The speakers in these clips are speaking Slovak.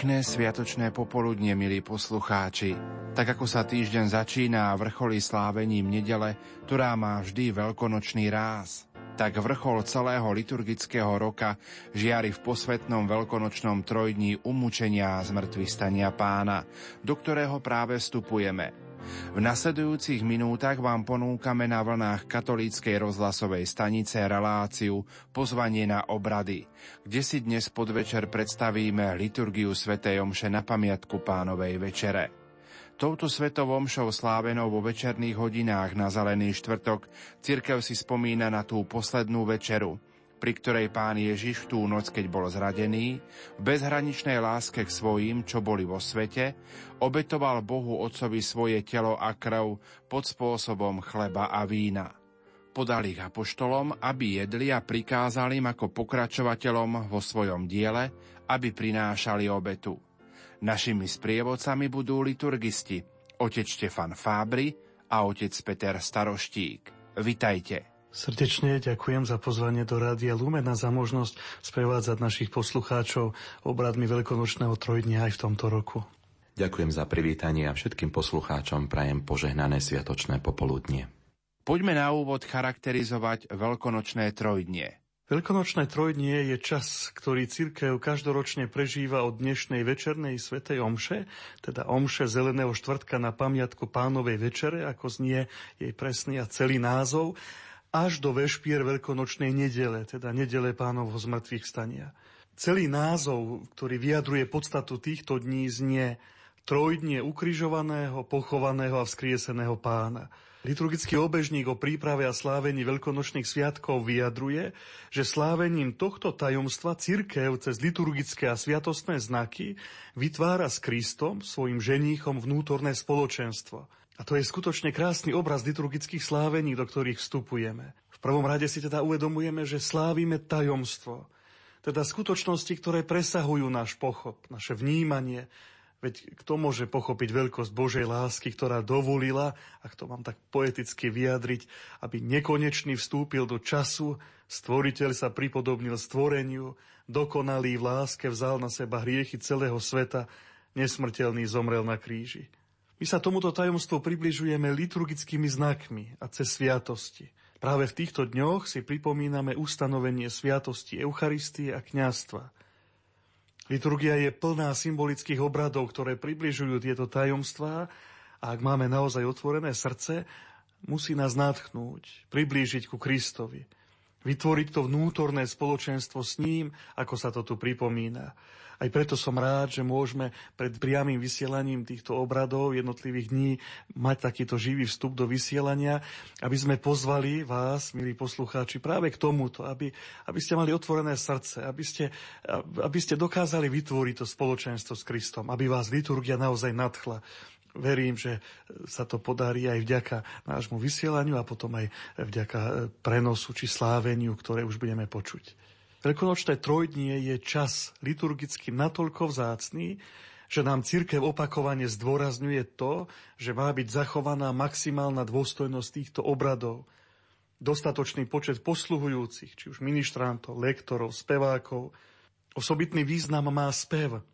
Pekné sviatočné popoludne, milí poslucháči. Tak ako sa týždeň začína a vrcholí slávením nedele, ktorá má vždy veľkonočný ráz, tak vrchol celého liturgického roka žiari v posvetnom veľkonočnom trojdní umúčenia a zmrtvých stania pána, do ktorého práve vstupujeme – v nasledujúcich minútach vám ponúkame na vlnách katolíckej rozhlasovej stanice reláciu Pozvanie na obrady, kde si dnes podvečer predstavíme liturgiu Sv. Omše na pamiatku pánovej večere. Touto svetovom šou slávenou vo večerných hodinách na Zelený štvrtok cirkev si spomína na tú poslednú večeru – pri ktorej pán Ježiš tú noc, keď bol zradený, v bezhraničnej láske k svojim, čo boli vo svete, obetoval Bohu Otcovi svoje telo a krv pod spôsobom chleba a vína. Podal ich apoštolom, aby jedli a prikázali im ako pokračovateľom vo svojom diele, aby prinášali obetu. Našimi sprievodcami budú liturgisti, otec Štefan Fábry a otec Peter Staroštík. Vitajte. Srdečne ďakujem za pozvanie do Rádia Lumena za možnosť sprevádzať našich poslucháčov obradmi Veľkonočného trojdnia aj v tomto roku. Ďakujem za privítanie a všetkým poslucháčom prajem požehnané sviatočné popoludnie. Poďme na úvod charakterizovať Veľkonočné trojdnie. Veľkonočné trojdnie je čas, ktorý cirkev každoročne prežíva od dnešnej večernej svetej omše, teda omše zeleného štvrtka na pamiatku pánovej večere, ako znie jej presný a celý názov, až do vešpier veľkonočnej nedele, teda nedele pánovho zmrtvých stania. Celý názov, ktorý vyjadruje podstatu týchto dní, znie trojdnie ukrižovaného, pochovaného a vzkrieseného pána. Liturgický obežník o príprave a slávení veľkonočných sviatkov vyjadruje, že slávením tohto tajomstva cirkev cez liturgické a sviatostné znaky vytvára s Kristom, svojim ženíchom, vnútorné spoločenstvo – a to je skutočne krásny obraz liturgických slávení, do ktorých vstupujeme. V prvom rade si teda uvedomujeme, že slávime tajomstvo, teda skutočnosti, ktoré presahujú náš pochop, naše vnímanie. Veď kto môže pochopiť veľkosť Božej lásky, ktorá dovolila, ak to mám tak poeticky vyjadriť, aby nekonečný vstúpil do času, stvoriteľ sa pripodobnil stvoreniu, dokonalý v láske vzal na seba hriechy celého sveta, nesmrteľný zomrel na kríži. My sa tomuto tajomstvu približujeme liturgickými znakmi a cez sviatosti. Práve v týchto dňoch si pripomíname ustanovenie sviatosti Eucharistie a kňastva. Liturgia je plná symbolických obradov, ktoré približujú tieto tajomstvá a ak máme naozaj otvorené srdce, musí nás natchnúť, priblížiť ku Kristovi – vytvoriť to vnútorné spoločenstvo s ním, ako sa to tu pripomína. Aj preto som rád, že môžeme pred priamým vysielaním týchto obradov jednotlivých dní mať takýto živý vstup do vysielania, aby sme pozvali vás, milí poslucháči, práve k tomuto, aby, aby ste mali otvorené srdce, aby ste, aby ste dokázali vytvoriť to spoločenstvo s Kristom, aby vás liturgia naozaj nadchla, verím, že sa to podarí aj vďaka nášmu vysielaniu a potom aj vďaka e, prenosu či sláveniu, ktoré už budeme počuť. Veľkonočné trojdnie je čas liturgicky natoľko vzácný, že nám církev opakovane zdôrazňuje to, že má byť zachovaná maximálna dôstojnosť týchto obradov, dostatočný počet posluhujúcich, či už ministrantov, lektorov, spevákov. Osobitný význam má spev,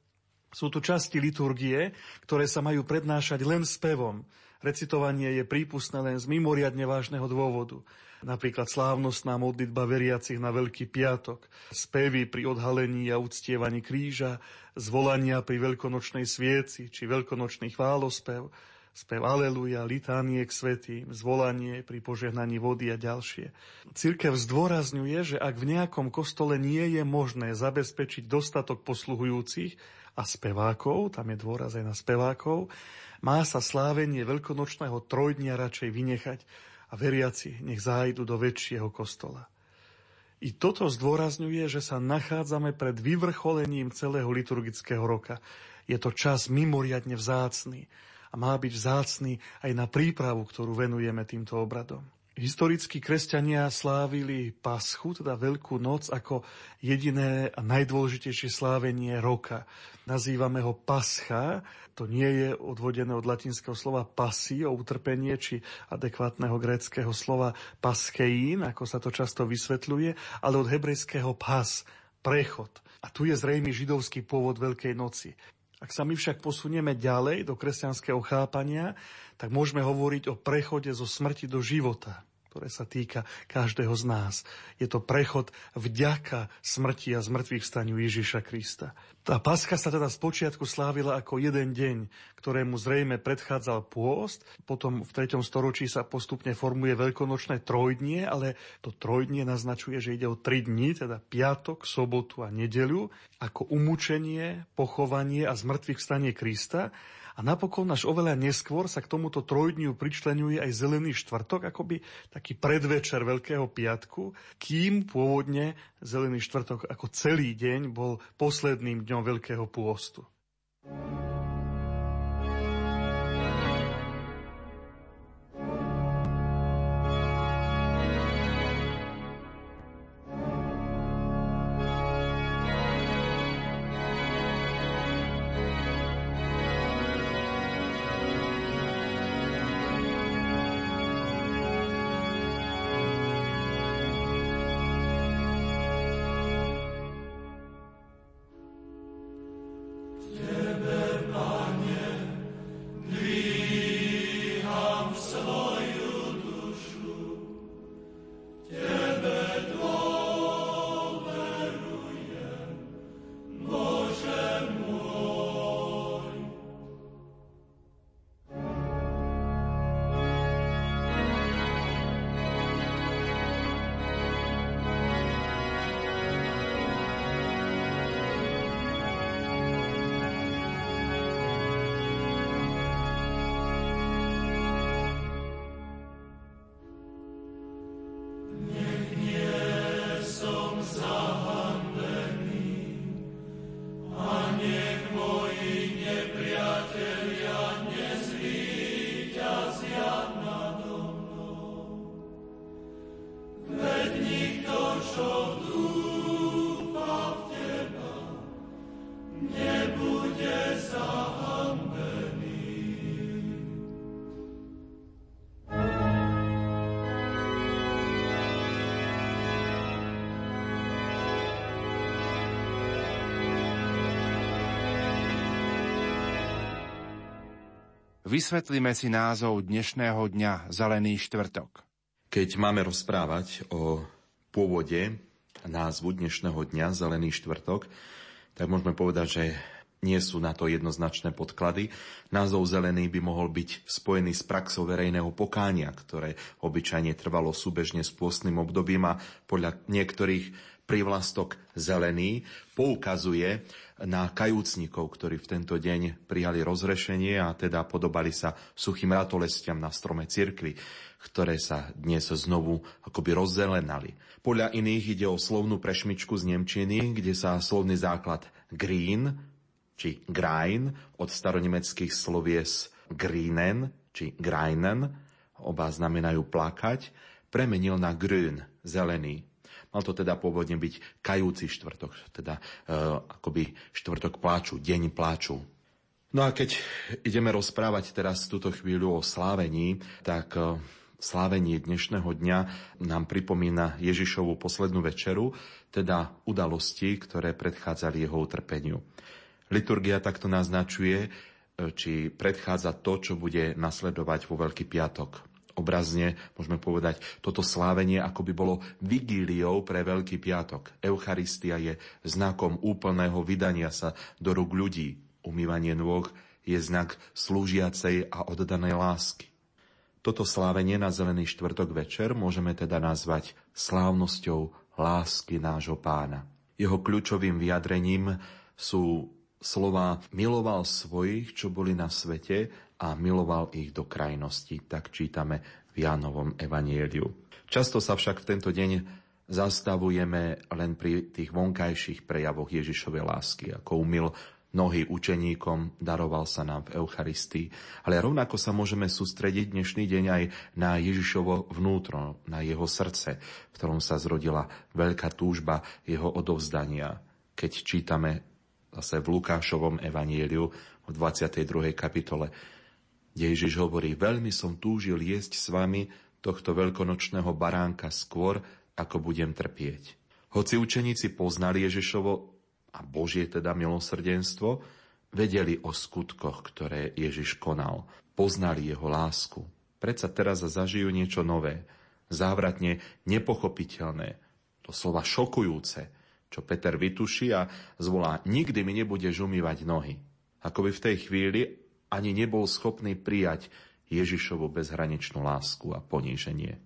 sú tu časti liturgie, ktoré sa majú prednášať len spevom. Recitovanie je prípustné len z mimoriadne vážneho dôvodu. Napríklad slávnostná modlitba veriacich na Veľký piatok, spevy pri odhalení a uctievaní kríža, zvolania pri veľkonočnej svieci či veľkonočný chválospev, spev Aleluja, litánie k svetým, zvolanie pri požehnaní vody a ďalšie. Cirkev zdôrazňuje, že ak v nejakom kostole nie je možné zabezpečiť dostatok posluhujúcich, a spevákov, tam je dôraz aj na spevákov, má sa slávenie veľkonočného trojdnia radšej vynechať a veriaci nech zájdu do väčšieho kostola. I toto zdôrazňuje, že sa nachádzame pred vyvrcholením celého liturgického roka. Je to čas mimoriadne vzácný a má byť vzácný aj na prípravu, ktorú venujeme týmto obradom. Historickí kresťania slávili Paschu, teda Veľkú noc, ako jediné a najdôležitejšie slávenie roka. Nazývame ho Pascha, to nie je odvodené od latinského slova pasi, o utrpenie, či adekvátneho gréckého slova paskeín, ako sa to často vysvetľuje, ale od hebrejského pas, prechod. A tu je zrejmy židovský pôvod Veľkej noci. Ak sa my však posunieme ďalej do kresťanského chápania, tak môžeme hovoriť o prechode zo smrti do života ktoré sa týka každého z nás. Je to prechod vďaka smrti a zmrtvých staniu Ježiša Krista. Tá paska sa teda spočiatku slávila ako jeden deň, ktorému zrejme predchádzal pôst, potom v 3. storočí sa postupne formuje veľkonočné trojdnie, ale to trojdnie naznačuje, že ide o tri dni, teda piatok, sobotu a nedeľu, ako umúčenie, pochovanie a zmrtvých stanie Krista a napokon až oveľa neskôr sa k tomuto trojdňu pričlenuje aj zelený štvrtok, akoby taký predvečer Veľkého piatku, kým pôvodne zelený štvrtok ako celý deň bol posledným dňom Veľkého pôstu. Vysvetlíme si názov dnešného dňa Zelený štvrtok. Keď máme rozprávať o pôvode názvu dnešného dňa Zelený štvrtok, tak môžeme povedať, že nie sú na to jednoznačné podklady. Názov zelený by mohol byť spojený s praxou verejného pokánia, ktoré obyčajne trvalo súbežne s pôstnym obdobím a podľa niektorých privlastok zelený poukazuje na kajúcnikov, ktorí v tento deň prijali rozrešenie a teda podobali sa suchým ratolestiam na strome cirkvy, ktoré sa dnes znovu akoby rozzelenali. Podľa iných ide o slovnú prešmičku z Nemčiny, kde sa slovný základ green, či grein, od staronemeckých slovies greenen, či greinen, oba znamenajú plakať, premenil na grün, zelený. Mal to teda pôvodne byť kajúci štvrtok, teda e, akoby štvrtok pláču, deň pláču. No a keď ideme rozprávať teraz túto chvíľu o slávení, tak e, slávenie dnešného dňa nám pripomína Ježišovu poslednú večeru, teda udalosti, ktoré predchádzali jeho utrpeniu. Liturgia takto naznačuje, e, či predchádza to, čo bude nasledovať vo Veľký piatok obrazne môžeme povedať, toto slávenie ako by bolo vigíliou pre Veľký piatok. Eucharistia je znakom úplného vydania sa do rúk ľudí. Umývanie nôh je znak slúžiacej a oddanej lásky. Toto slávenie na Zelený štvrtok večer môžeme teda nazvať slávnosťou lásky nášho pána. Jeho kľúčovým vyjadrením sú slova miloval svojich, čo boli na svete a miloval ich do krajnosti. Tak čítame v Jánovom evanieliu. Často sa však v tento deň zastavujeme len pri tých vonkajších prejavoch Ježišovej lásky, ako umil nohy učeníkom, daroval sa nám v Eucharistii. Ale rovnako sa môžeme sústrediť dnešný deň aj na Ježišovo vnútro, na jeho srdce, v ktorom sa zrodila veľká túžba jeho odovzdania. Keď čítame zase v Lukášovom evanieliu v 22. kapitole, Ježiš hovorí, veľmi som túžil jesť s vami tohto veľkonočného baránka skôr, ako budem trpieť. Hoci učeníci poznali Ježišovo a Božie teda milosrdenstvo, vedeli o skutkoch, ktoré Ježiš konal. Poznali jeho lásku. Predsa teraz zažijú niečo nové, závratne nepochopiteľné, slova šokujúce, čo Peter vytuší a zvolá, nikdy mi nebudeš umývať nohy. Ako by v tej chvíli ani nebol schopný prijať Ježišovu bezhraničnú lásku a poníženie.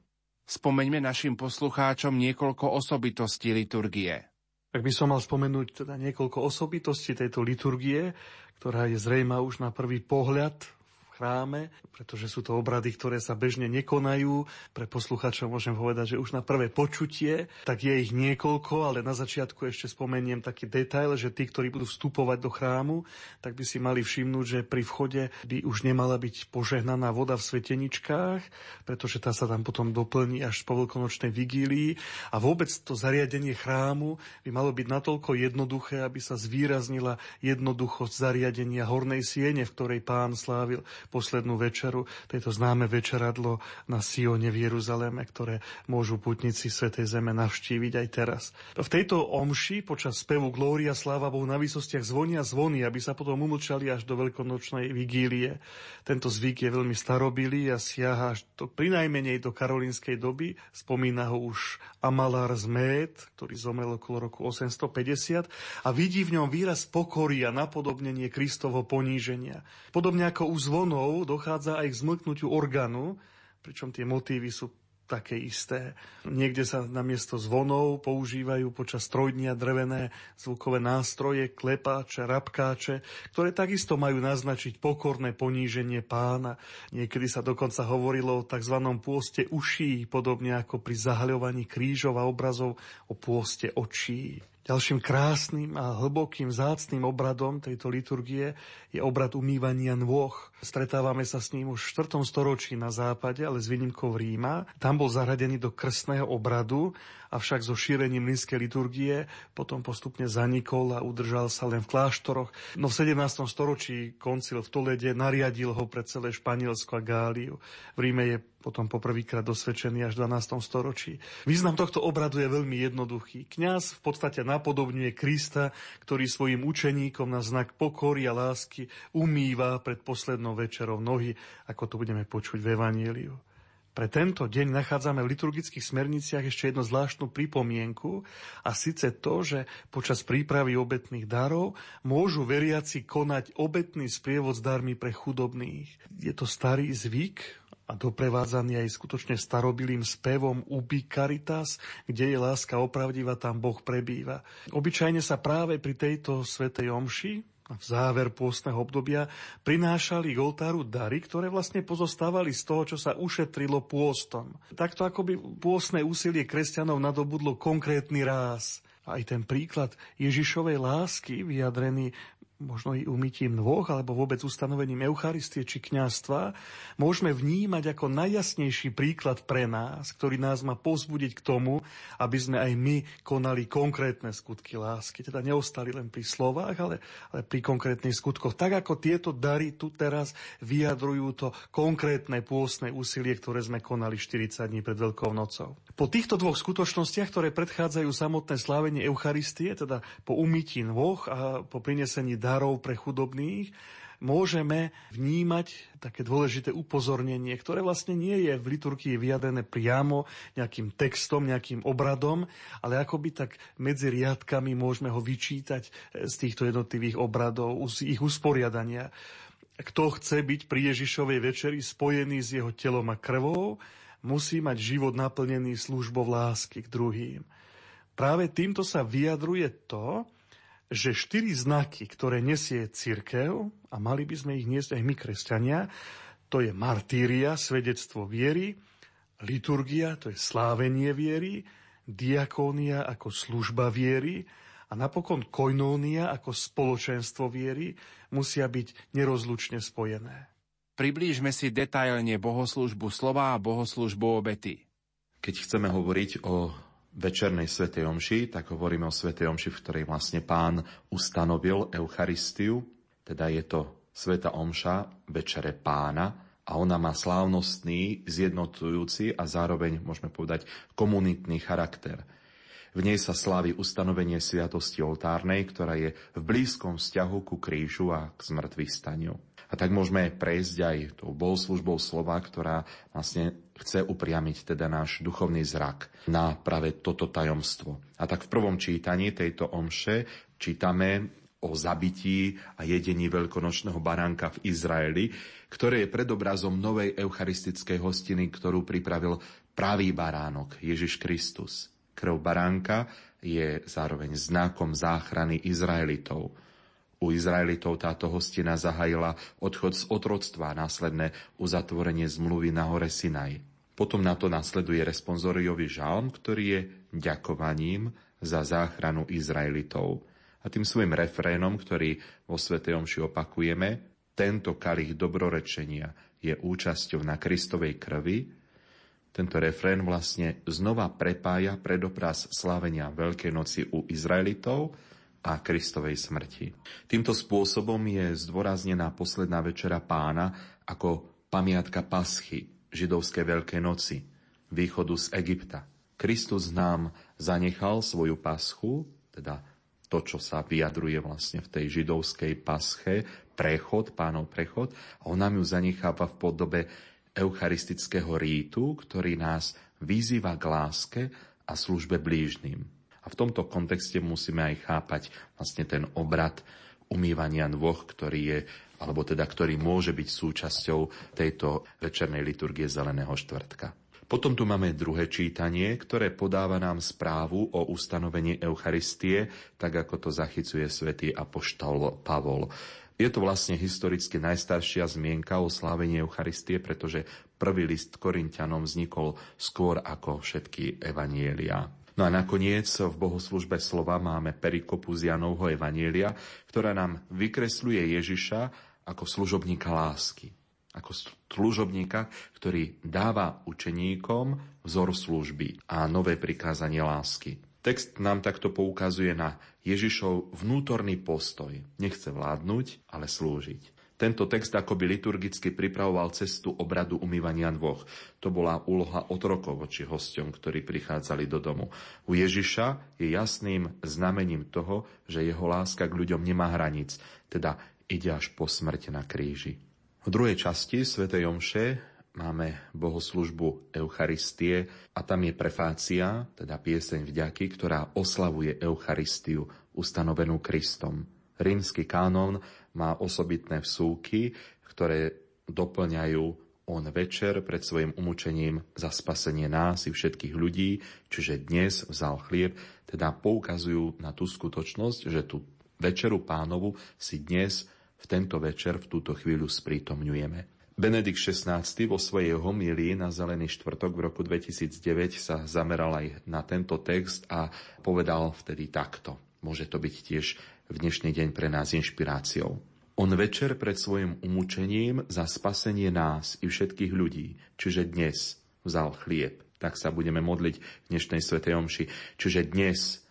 Spomeňme našim poslucháčom niekoľko osobitostí liturgie. Ak by som mal spomenúť teda niekoľko osobitostí tejto liturgie, ktorá je zrejma už na prvý pohľad chráme, pretože sú to obrady, ktoré sa bežne nekonajú. Pre posluchačov môžem povedať, že už na prvé počutie, tak je ich niekoľko, ale na začiatku ešte spomeniem taký detail, že tí, ktorí budú vstupovať do chrámu, tak by si mali všimnúť, že pri vchode by už nemala byť požehnaná voda v sveteničkách, pretože tá sa tam potom doplní až po veľkonočnej vigílii a vôbec to zariadenie chrámu by malo byť natoľko jednoduché, aby sa zvýraznila jednoduchosť zariadenia hornej siene, v ktorej pán slávil poslednú večeru, tejto známe večeradlo na Sione v Jeruzaleme, ktoré môžu putníci Svetej Zeme navštíviť aj teraz. V tejto omši počas spevu Glória Sláva Bohu na výsostiach zvonia zvony, aby sa potom umlčali až do veľkonočnej vigílie. Tento zvyk je veľmi starobilý a siaha až do, prinajmenej do karolínskej doby. Spomína ho už Amalár z Med, ktorý zomrel okolo roku 850 a vidí v ňom výraz pokory a napodobnenie Kristovho poníženia. Podobne ako u zvonov zvonov dochádza aj k zmlknutiu orgánu, pričom tie motívy sú také isté. Niekde sa na miesto zvonov používajú počas trojdnia drevené zvukové nástroje, klepáče, rabkáče, ktoré takisto majú naznačiť pokorné poníženie pána. Niekedy sa dokonca hovorilo o tzv. pôste uší, podobne ako pri zahľovaní krížov a obrazov o pôste očí. Ďalším krásnym a hlbokým zácným obradom tejto liturgie je obrad umývania nôh. Stretávame sa s ním už v 4. storočí na západe, ale s výnimkou Ríma. Tam bol zaradený do krstného obradu avšak so šírením rímskej liturgie potom postupne zanikol a udržal sa len v kláštoroch. No v 17. storočí koncil v Tolede nariadil ho pre celé Španielsko a Gáliu. V Ríme je potom poprvýkrát dosvedčený až v 12. storočí. Význam tohto obradu je veľmi jednoduchý. Kňaz v podstate napodobňuje Krista, ktorý svojim učeníkom na znak pokory a lásky umýva pred poslednou večerou nohy, ako to budeme počuť v Evangeliu. Pre tento deň nachádzame v liturgických smerniciach ešte jednu zvláštnu pripomienku a síce to, že počas prípravy obetných darov môžu veriaci konať obetný sprievod s darmi pre chudobných. Je to starý zvyk, a doprevádzaný aj skutočne starobilým spevom Ubi Caritas, kde je láska opravdivá, tam Boh prebýva. Obyčajne sa práve pri tejto svetej omši, v záver pôstneho obdobia prinášali k oltáru dary, ktoré vlastne pozostávali z toho, čo sa ušetrilo pôstom. Takto akoby pôstne úsilie kresťanov nadobudlo konkrétny ráz. Aj ten príklad Ježišovej lásky, vyjadrený možno i umytím nôh, alebo vôbec ustanovením Eucharistie či kňastva, môžeme vnímať ako najjasnejší príklad pre nás, ktorý nás má pozbudiť k tomu, aby sme aj my konali konkrétne skutky lásky. Teda neostali len pri slovách, ale, ale pri konkrétnych skutkoch. Tak ako tieto dary tu teraz vyjadrujú to konkrétne pôsne úsilie, ktoré sme konali 40 dní pred Veľkou nocou. Po týchto dvoch skutočnostiach, ktoré predchádzajú samotné slávenie Eucharistie, teda po umytí nôh a po prinesení dar darov pre chudobných, môžeme vnímať také dôležité upozornenie, ktoré vlastne nie je v liturgii vyjadrené priamo nejakým textom, nejakým obradom, ale akoby tak medzi riadkami môžeme ho vyčítať z týchto jednotlivých obradov, z ich usporiadania. Kto chce byť pri Ježišovej večeri spojený s jeho telom a krvou, musí mať život naplnený službou lásky k druhým. Práve týmto sa vyjadruje to, že štyri znaky, ktoré nesie církev, a mali by sme ich niesť aj my, kresťania, to je martíria, svedectvo viery, liturgia, to je slávenie viery, diakónia ako služba viery a napokon koinónia ako spoločenstvo viery musia byť nerozlučne spojené. Priblížme si detailne bohoslužbu slova a bohoslužbu obety. Keď chceme hovoriť o večernej svetej omši, tak hovoríme o svetej omši, v ktorej vlastne pán ustanovil Eucharistiu, teda je to sveta omša večere pána a ona má slávnostný, zjednotujúci a zároveň, môžeme povedať, komunitný charakter – v nej sa slávi ustanovenie sviatosti oltárnej, ktorá je v blízkom vzťahu ku krížu a k zmrtvých staniu. A tak môžeme prejsť aj tou bohoslužbou slova, ktorá vlastne chce upriamiť teda náš duchovný zrak na práve toto tajomstvo. A tak v prvom čítaní tejto omše čítame o zabití a jedení veľkonočného baránka v Izraeli, ktoré je predobrazom novej eucharistickej hostiny, ktorú pripravil pravý baránok Ježiš Kristus. Krv baránka je zároveň znakom záchrany Izraelitov. U Izraelitov táto hostina zahajila odchod z otroctva a následné uzatvorenie zmluvy na hore Sinaj. Potom na to nasleduje responsoriový žalm, ktorý je ďakovaním za záchranu Izraelitov. A tým svojim refrénom, ktorý vo Sv. Omši opakujeme, tento kalich dobrorečenia je účasťou na Kristovej krvi, tento refrén vlastne znova prepája predobraz slávenia Veľkej noci u Izraelitov a Kristovej smrti. Týmto spôsobom je zdôraznená posledná večera pána ako pamiatka paschy, židovskej Veľkej noci, východu z Egypta. Kristus nám zanechal svoju paschu, teda to, čo sa vyjadruje vlastne v tej židovskej pasche, prechod, pánov prechod, a on nám ju zanecháva v podobe eucharistického rítu, ktorý nás vyzýva k láske a službe blížnym. A v tomto kontexte musíme aj chápať vlastne ten obrad umývania nôh, ktorý je, alebo teda ktorý môže byť súčasťou tejto večernej liturgie Zeleného štvrtka. Potom tu máme druhé čítanie, ktoré podáva nám správu o ustanovení Eucharistie, tak ako to zachycuje svätý apoštol Pavol. Je to vlastne historicky najstaršia zmienka o slávení Eucharistie, pretože prvý list Korintianom vznikol skôr ako všetky evanielia. No a nakoniec v bohoslužbe slova máme perikopu z Janovho evanielia, ktorá nám vykresľuje Ježiša ako služobníka lásky. Ako služobníka, ktorý dáva učeníkom vzor služby a nové prikázanie lásky. Text nám takto poukazuje na Ježišov vnútorný postoj. Nechce vládnuť, ale slúžiť. Tento text akoby liturgicky pripravoval cestu obradu umývania dvoch. To bola úloha otrokov voči hosťom, ktorí prichádzali do domu. U Ježiša je jasným znamením toho, že jeho láska k ľuďom nemá hranic, teda ide až po smrť na kríži. V druhej časti Sv. Omše máme bohoslužbu Eucharistie a tam je prefácia, teda pieseň vďaky, ktorá oslavuje Eucharistiu ustanovenú Kristom. Rímsky kánon má osobitné vsúky, ktoré doplňajú on večer pred svojim umúčením za spasenie nás i všetkých ľudí, čiže dnes vzal chlieb, teda poukazujú na tú skutočnosť, že tú večeru pánovu si dnes v tento večer, v túto chvíľu sprítomňujeme. Benedikt XVI vo svojej homílii na Zelený štvrtok v roku 2009 sa zameral aj na tento text a povedal vtedy takto. Môže to byť tiež v dnešný deň pre nás inšpiráciou. On večer pred svojim umúčením za spasenie nás i všetkých ľudí, čiže dnes vzal chlieb. Tak sa budeme modliť v dnešnej Svetej Omši. Čiže dnes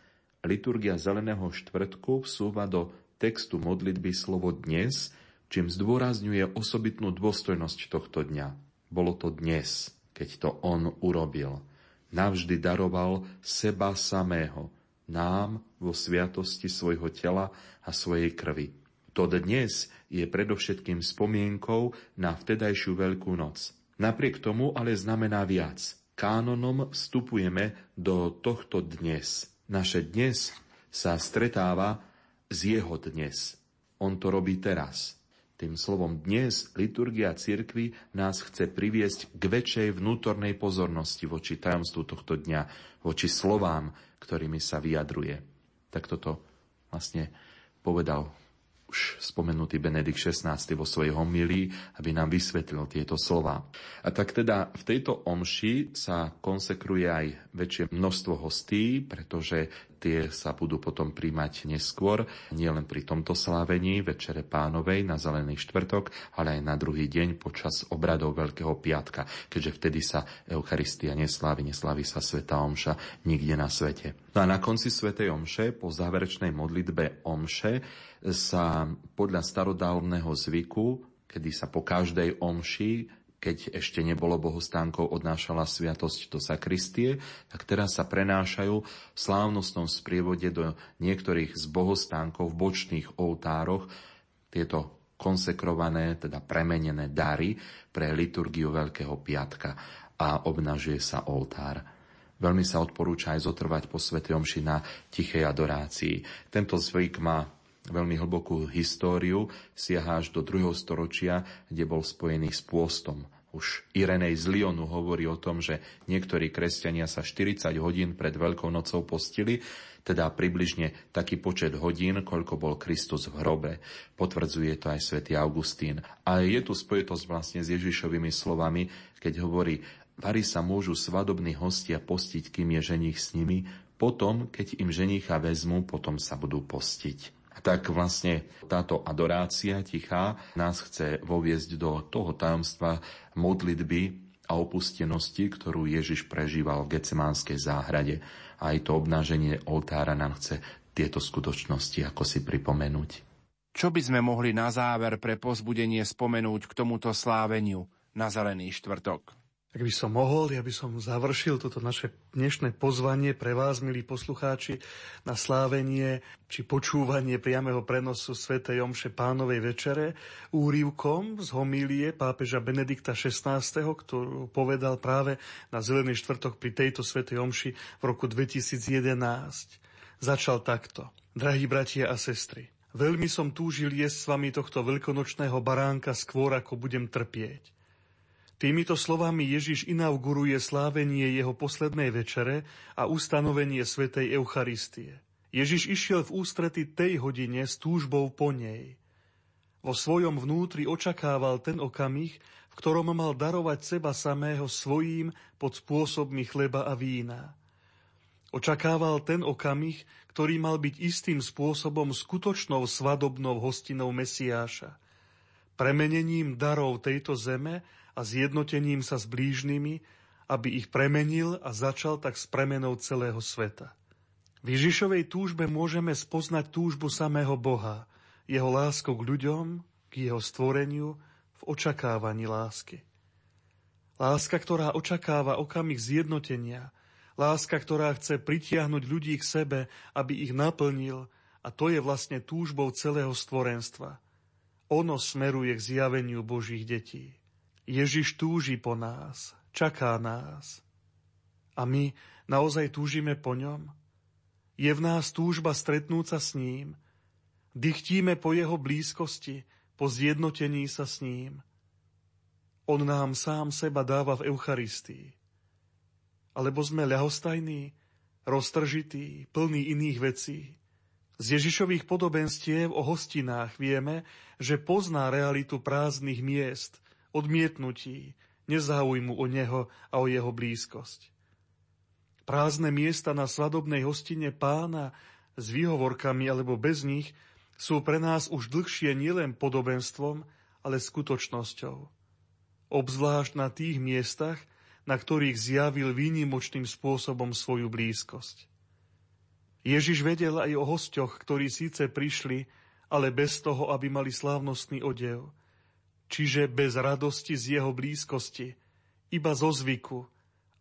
liturgia Zeleného štvrtku vsúva do textu modlitby slovo dnes, čím zdôrazňuje osobitnú dôstojnosť tohto dňa. Bolo to dnes, keď to on urobil. Navždy daroval seba samého, nám vo sviatosti svojho tela a svojej krvi. To dnes je predovšetkým spomienkou na vtedajšiu Veľkú noc. Napriek tomu ale znamená viac. Kánonom vstupujeme do tohto dnes. Naše dnes sa stretáva s jeho dnes. On to robí teraz. Tým slovom dnes liturgia cirkvy nás chce priviesť k väčšej vnútornej pozornosti voči tajomstvu tohto dňa, voči slovám, ktorými sa vyjadruje. Tak toto vlastne povedal už spomenutý Benedikt XVI vo svojej homilii, aby nám vysvetlil tieto slova. A tak teda v tejto omši sa konsekruje aj väčšie množstvo hostí, pretože tie sa budú potom príjmať neskôr, nielen pri tomto slávení Večere pánovej na Zelený štvrtok, ale aj na druhý deň počas obradov Veľkého piatka, keďže vtedy sa Eucharistia neslávi, neslávi sa Sveta Omša nikde na svete. No a na konci Svetej Omše, po záverečnej modlitbe Omše, sa podľa starodávneho zvyku, kedy sa po každej omši keď ešte nebolo bohostánkov, odnášala sviatosť do sakristie, tak teraz sa prenášajú v slávnostnom sprievode do niektorých z bohostánkov v bočných oltároch tieto konsekrované, teda premenené dary pre liturgiu Veľkého piatka a obnažuje sa oltár. Veľmi sa odporúča aj zotrvať po Sv. Omši na tichej adorácii. Tento zvyk má veľmi hlbokú históriu, siaha až do 2. storočia, kde bol spojený s pôstom. Už Irenej z Lyonu hovorí o tom, že niektorí kresťania sa 40 hodín pred Veľkou nocou postili, teda približne taký počet hodín, koľko bol Kristus v hrobe. Potvrdzuje to aj svätý Augustín. A je tu spojitosť vlastne s Ježišovými slovami, keď hovorí, Vari sa môžu svadobní hostia postiť, kým je ženich s nimi, potom, keď im ženicha vezmu, potom sa budú postiť tak vlastne táto adorácia tichá nás chce voviesť do toho tajomstva modlitby a opustenosti, ktorú Ježiš prežíval v Gecemánskej záhrade. A aj to obnáženie oltára nám chce tieto skutočnosti ako si pripomenúť. Čo by sme mohli na záver pre pozbudenie spomenúť k tomuto sláveniu na Zelený štvrtok? Ak by som mohol, ja by som završil toto naše dnešné pozvanie pre vás, milí poslucháči, na slávenie či počúvanie priameho prenosu Sv. Jomše Pánovej večere úrivkom z homílie pápeža Benedikta XVI, ktorú povedal práve na Zelený štvrtok pri tejto Sv. Jomši v roku 2011. Začal takto. Drahí bratia a sestry, veľmi som túžil jesť s vami tohto veľkonočného baránka skôr, ako budem trpieť. Týmito slovami Ježiš inauguruje slávenie jeho poslednej večere a ustanovenie svätej Eucharistie. Ježiš išiel v ústrety tej hodine s túžbou po nej. Vo svojom vnútri očakával ten okamih, v ktorom mal darovať seba samého svojím pod spôsobmi chleba a vína. Očakával ten okamih, ktorý mal byť istým spôsobom skutočnou svadobnou hostinou Mesiáša. Premenením darov tejto zeme a zjednotením sa s blížnymi, aby ich premenil a začal tak s premenou celého sveta. V Ježišovej túžbe môžeme spoznať túžbu samého Boha, jeho lásku k ľuďom, k jeho stvoreniu, v očakávaní lásky. Láska, ktorá očakáva okamih zjednotenia, láska, ktorá chce pritiahnuť ľudí k sebe, aby ich naplnil, a to je vlastne túžbou celého stvorenstva. Ono smeruje k zjaveniu Božích detí. Ježiš túži po nás, čaká nás. A my naozaj túžime po ňom? Je v nás túžba stretnúť sa s ním? Dychtíme po jeho blízkosti, po zjednotení sa s ním? On nám sám seba dáva v Eucharistii. Alebo sme ľahostajní, roztržití, plní iných vecí. Z Ježišových podobenstiev o hostinách vieme, že pozná realitu prázdnych miest – odmietnutí, nezáujmu o neho a o jeho blízkosť. Prázdne miesta na svadobnej hostine pána s výhovorkami alebo bez nich sú pre nás už dlhšie nielen podobenstvom, ale skutočnosťou. Obzvlášť na tých miestach, na ktorých zjavil výnimočným spôsobom svoju blízkosť. Ježiš vedel aj o hosťoch, ktorí síce prišli, ale bez toho, aby mali slávnostný odev – čiže bez radosti z jeho blízkosti, iba zo zvyku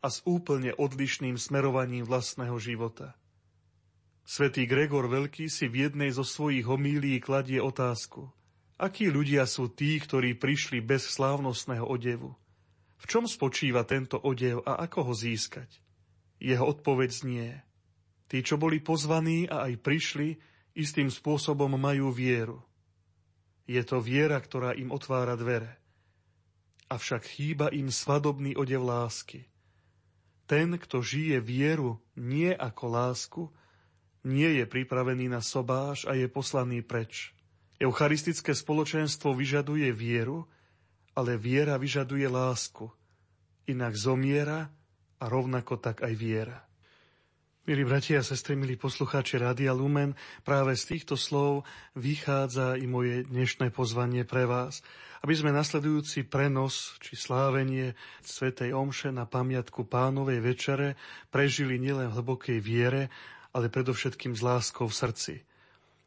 a s úplne odlišným smerovaním vlastného života. Svetý Gregor Veľký si v jednej zo svojich homílií kladie otázku. Akí ľudia sú tí, ktorí prišli bez slávnostného odevu? V čom spočíva tento odev a ako ho získať? Jeho odpoveď znie. Tí, čo boli pozvaní a aj prišli, istým spôsobom majú vieru. Je to viera, ktorá im otvára dvere. Avšak chýba im svadobný odev lásky. Ten, kto žije vieru nie ako lásku, nie je pripravený na sobáš a je poslaný preč. Eucharistické spoločenstvo vyžaduje vieru, ale viera vyžaduje lásku. Inak zomiera a rovnako tak aj viera. Milí bratia a sestry, milí poslucháči Rádia Lumen, práve z týchto slov vychádza i moje dnešné pozvanie pre vás, aby sme nasledujúci prenos či slávenie Svetej Omše na pamiatku pánovej večere prežili nielen v hlbokej viere, ale predovšetkým s láskou v srdci.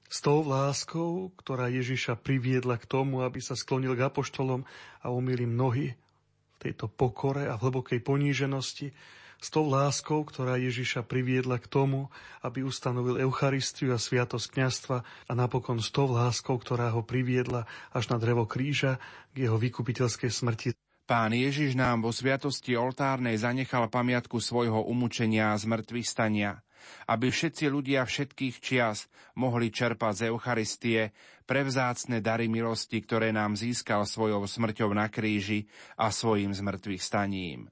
S tou láskou, ktorá Ježiša priviedla k tomu, aby sa sklonil k apoštolom a umýli nohy v tejto pokore a v hlbokej poníženosti, s tou láskou, ktorá Ježiša priviedla k tomu, aby ustanovil Eucharistiu a sviatosť kniastva a napokon s tou láskou, ktorá ho priviedla až na drevo kríža k jeho vykupiteľskej smrti. Pán Ježiš nám vo sviatosti oltárnej zanechal pamiatku svojho umúčenia a zmrtvých stania, aby všetci ľudia všetkých čias mohli čerpať z Eucharistie prevzácne dary milosti, ktoré nám získal svojou smrťou na kríži a svojim zmrtvých staním.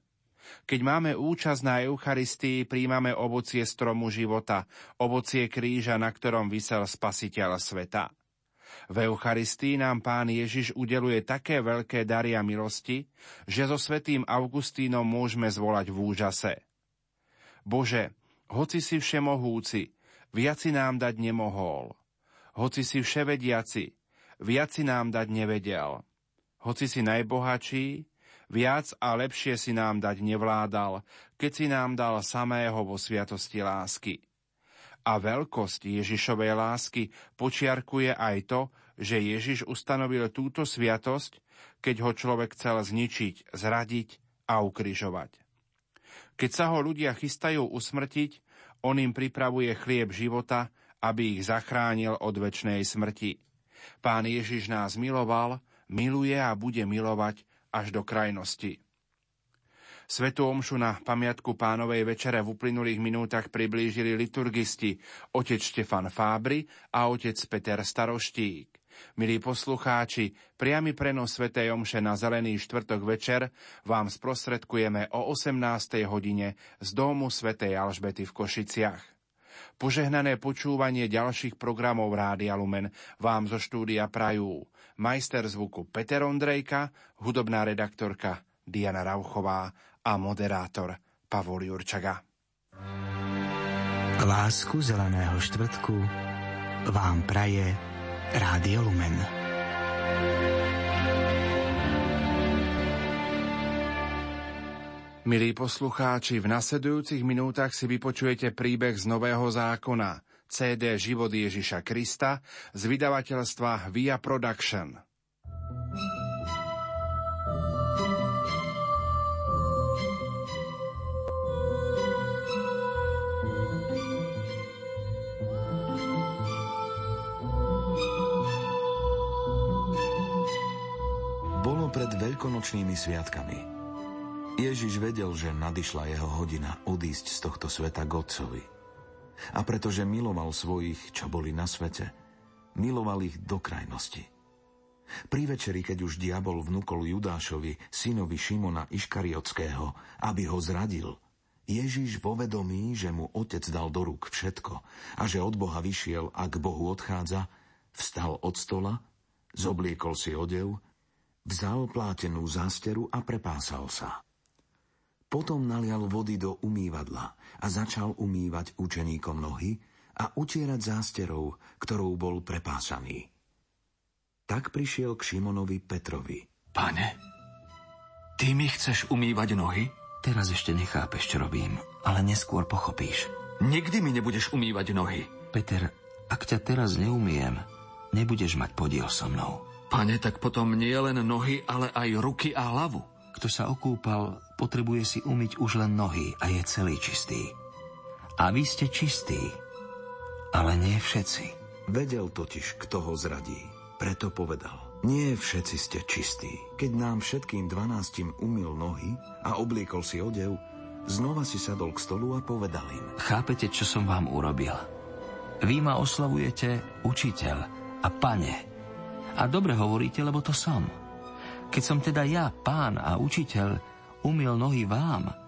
Keď máme účasť na Eucharistii, príjmame ovocie stromu života, ovocie kríža, na ktorom vysel spasiteľ sveta. V Eucharistii nám pán Ježiš udeluje také veľké dary a milosti, že so svetým Augustínom môžeme zvolať v úžase. Bože, hoci si všemohúci, viac si nám dať nemohol. Hoci si vševediaci, viac si nám dať nevedel. Hoci si najbohatší, Viac a lepšie si nám dať nevládal, keď si nám dal samého vo sviatosti lásky. A veľkosť Ježišovej lásky počiarkuje aj to, že Ježiš ustanovil túto sviatosť, keď ho človek chcel zničiť, zradiť a ukrižovať. Keď sa ho ľudia chystajú usmrtiť, on im pripravuje chlieb života, aby ich zachránil od väčšnej smrti. Pán Ježiš nás miloval, miluje a bude milovať až do krajnosti. Svetú omšu na pamiatku pánovej večere v uplynulých minútach priblížili liturgisti otec Štefan Fábry a otec Peter Staroštík. Milí poslucháči, priamy prenos Svetej Omše na Zelený štvrtok večer vám sprostredkujeme o 18. hodine z domu Svetej Alžbety v Košiciach. Požehnané počúvanie ďalších programov Rádia Lumen vám zo štúdia prajú majster zvuku Peter Ondrejka, hudobná redaktorka Diana Rauchová a moderátor Pavol Jurčaga. Lásku zeleného štvrtku vám praje Rádio Lumen. Milí poslucháči, v nasledujúcich minútach si vypočujete príbeh z Nového zákona – CD Život Ježiša Krista z vydavateľstva Via Production. Bolo pred veľkonočnými sviatkami. Ježiš vedel, že nadišla jeho hodina odísť z tohto sveta k Otcovi – a pretože miloval svojich, čo boli na svete, miloval ich do krajnosti. Pri večeri, keď už diabol vnúkol Judášovi, synovi Šimona Iškariotského, aby ho zradil, Ježiš vo vedomí, že mu otec dal do rúk všetko a že od Boha vyšiel a k Bohu odchádza, vstal od stola, zobliekol si odev, vzal plátenú zásteru a prepásal sa. Potom nalial vody do umývadla a začal umývať učeníkom nohy a utierať zásterou, ktorou bol prepásaný. Tak prišiel k Šimonovi Petrovi. Pane, ty mi chceš umývať nohy? Teraz ešte nechápeš, čo robím, ale neskôr pochopíš. Nikdy mi nebudeš umývať nohy. Peter, ak ťa teraz neumiem, nebudeš mať podiel so mnou. Pane, tak potom nie len nohy, ale aj ruky a hlavu. Kto sa okúpal, potrebuje si umyť už len nohy a je celý čistý. A vy ste čistí, ale nie všetci. Vedel totiž, kto ho zradí. Preto povedal, nie všetci ste čistí. Keď nám všetkým dvanáctim umil nohy a obliekol si odev, znova si sadol k stolu a povedal im. Chápete, čo som vám urobil? Vy ma oslavujete učiteľ a pane. A dobre hovoríte, lebo to som. Keď som teda ja, pán a učiteľ, umil nohy vám,